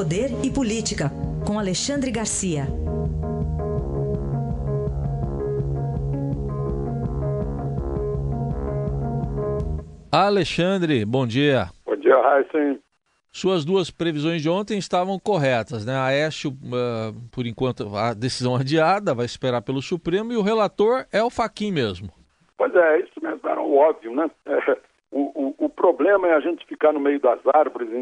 Poder e Política, com Alexandre Garcia. Alexandre, bom dia. Bom dia, Heisen. Suas duas previsões de ontem estavam corretas, né? A Aécio, uh, por enquanto, a decisão adiada, vai esperar pelo Supremo, e o relator é o Faquin mesmo. Pois é, isso mesmo era óbvio, né? É, o, o, o, problema é a gente ficar no meio das árvores,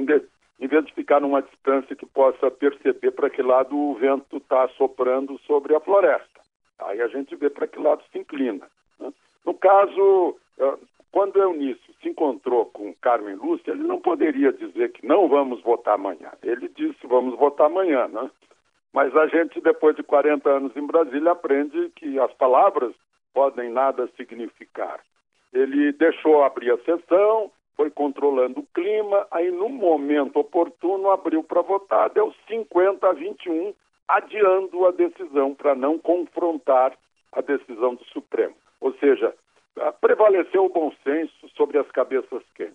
em, vez de ficar numa distância que possa perceber para que lado o vento está soprando sobre a floresta. Aí a gente vê para que lado se inclina. Né? No caso, uh, quando Eunício se encontrou com Carmen Lúcia, ele não poderia dizer que não vamos votar amanhã. Ele disse vamos votar amanhã, né? Mas a gente, depois de 40 anos em Brasília, aprende que as palavras podem nada significar. Ele deixou abrir a sessão, foi controlando o clima, aí no momento oportuno abriu para votar, deu 50 a 21, adiando a decisão para não confrontar a decisão do Supremo. Ou seja, prevaleceu o bom senso sobre as cabeças quentes,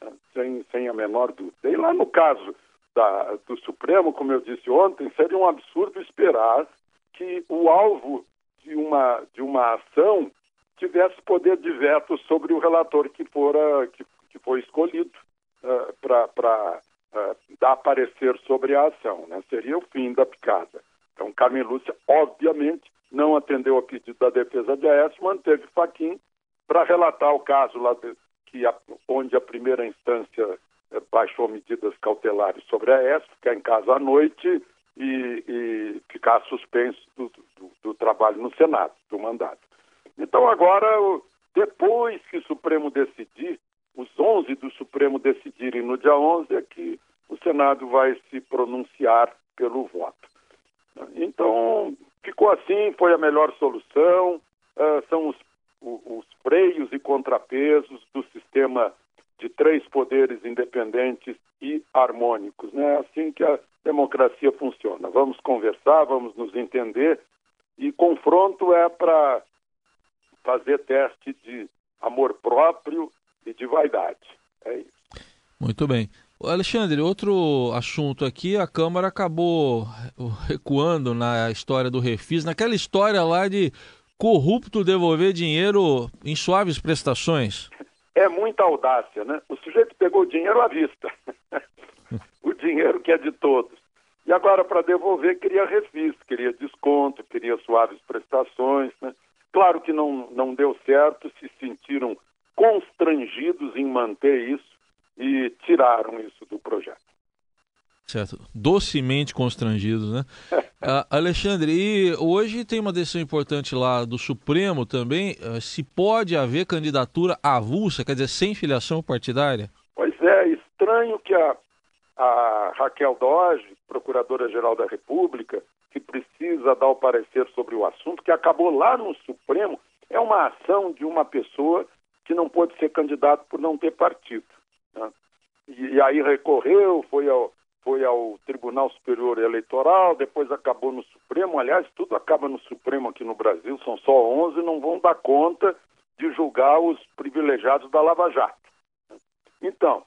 né? sem, sem a menor dúvida. E lá no caso da, do Supremo, como eu disse ontem, seria um absurdo esperar que o alvo de uma, de uma ação tivesse poder de veto sobre o relator que, fora, que, que foi escolhido uh, para uh, dar parecer sobre a ação. Né? Seria o fim da picada. Então, Carmen Lúcia, obviamente, não atendeu ao pedido da defesa de Aécio, manteve Faquim para relatar o caso lá de, que a, onde a primeira instância eh, baixou medidas cautelares sobre a ES, ficar em casa à noite e, e ficar suspenso do, do, do, trabalho no Senado, do mandato. Então agora, depois que o Supremo decidir, 11 do Supremo decidirem no dia 11, é que o Senado vai se pronunciar pelo voto. Então, ficou assim, foi a melhor solução, uh, são os os freios e contrapesos do sistema de três poderes independentes e harmônicos. Né? É assim que a democracia funciona. Vamos conversar, vamos nos entender e confronto é para fazer teste de amor próprio e de vaidade. Muito bem. Alexandre, outro assunto aqui, a Câmara acabou recuando na história do Refis, naquela história lá de corrupto devolver dinheiro em suaves prestações? É muita audácia, né? O sujeito pegou o dinheiro à vista. o dinheiro que é de todos. E agora, para devolver, queria refis, queria desconto, queria suaves prestações. Né? Claro que não, não deu certo, se sentiram constrangidos em manter isso e tiraram isso do projeto. Certo. Docemente constrangidos, né? uh, Alexandre, e hoje tem uma decisão importante lá do Supremo também. Uh, se pode haver candidatura avulsa, quer dizer, sem filiação partidária? Pois é, estranho que a, a Raquel Doge, Procuradora-Geral da República, que precisa dar o parecer sobre o assunto, que acabou lá no Supremo, é uma ação de uma pessoa que não pôde ser candidato por não ter partido. Né? E, e aí recorreu, foi ao foi ao Tribunal Superior Eleitoral, depois acabou no Supremo. Aliás, tudo acaba no Supremo aqui no Brasil, são só 11, não vão dar conta de julgar os privilegiados da Lava Jato. Então,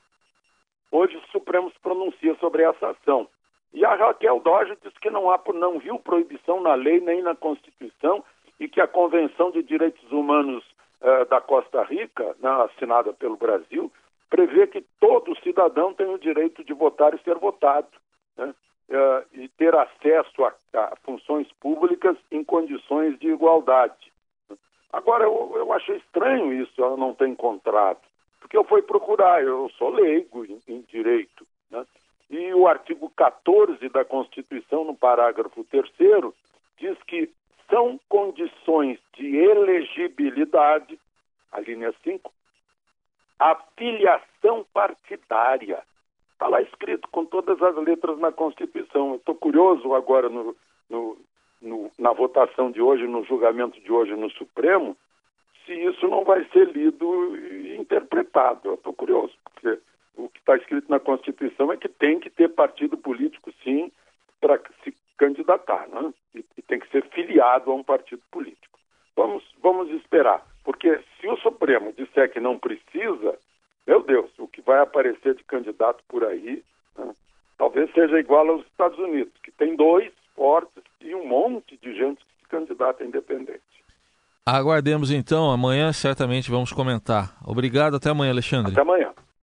hoje o Supremo se pronuncia sobre essa ação. E a Raquel Doge diz que não, há, não viu proibição na lei nem na Constituição e que a Convenção de Direitos Humanos eh, da Costa Rica, né, assinada pelo Brasil, prevê que todo cidadão tem o direito de votar e ser votado, né? uh, e ter acesso a, a, funções públicas em condições de igualdade. Agora, eu, eu achei estranho isso, ela não ter encontrado, porque eu fui procurar, eu sou leigo em, em direito, né? e o artigo 14 da Constituição, no parágrafo 3 diz que são condições de elegibilidade, a linha 5, a filiação partidária. Está lá escrito com todas as letras na Constituição. Estou curioso agora no, no, no, na votação de hoje, no julgamento de hoje no Supremo, se isso não vai ser lido e interpretado. Estou curioso, porque o que está escrito na Constituição é que tem que ter partido político, sim, para se candidatar, né? E, e, tem que ser filiado a um partido político. Vamos, vamos esperar. Porque se o Supremo disser que não precisa, meu Deus, o que vai aparecer de candidato por aí né, talvez seja igual aos Estados Unidos, que tem dois fortes e um monte de gente que se candidata independente. Aguardemos então, amanhã certamente vamos comentar. Obrigado, até amanhã, Alexandre. Até amanhã.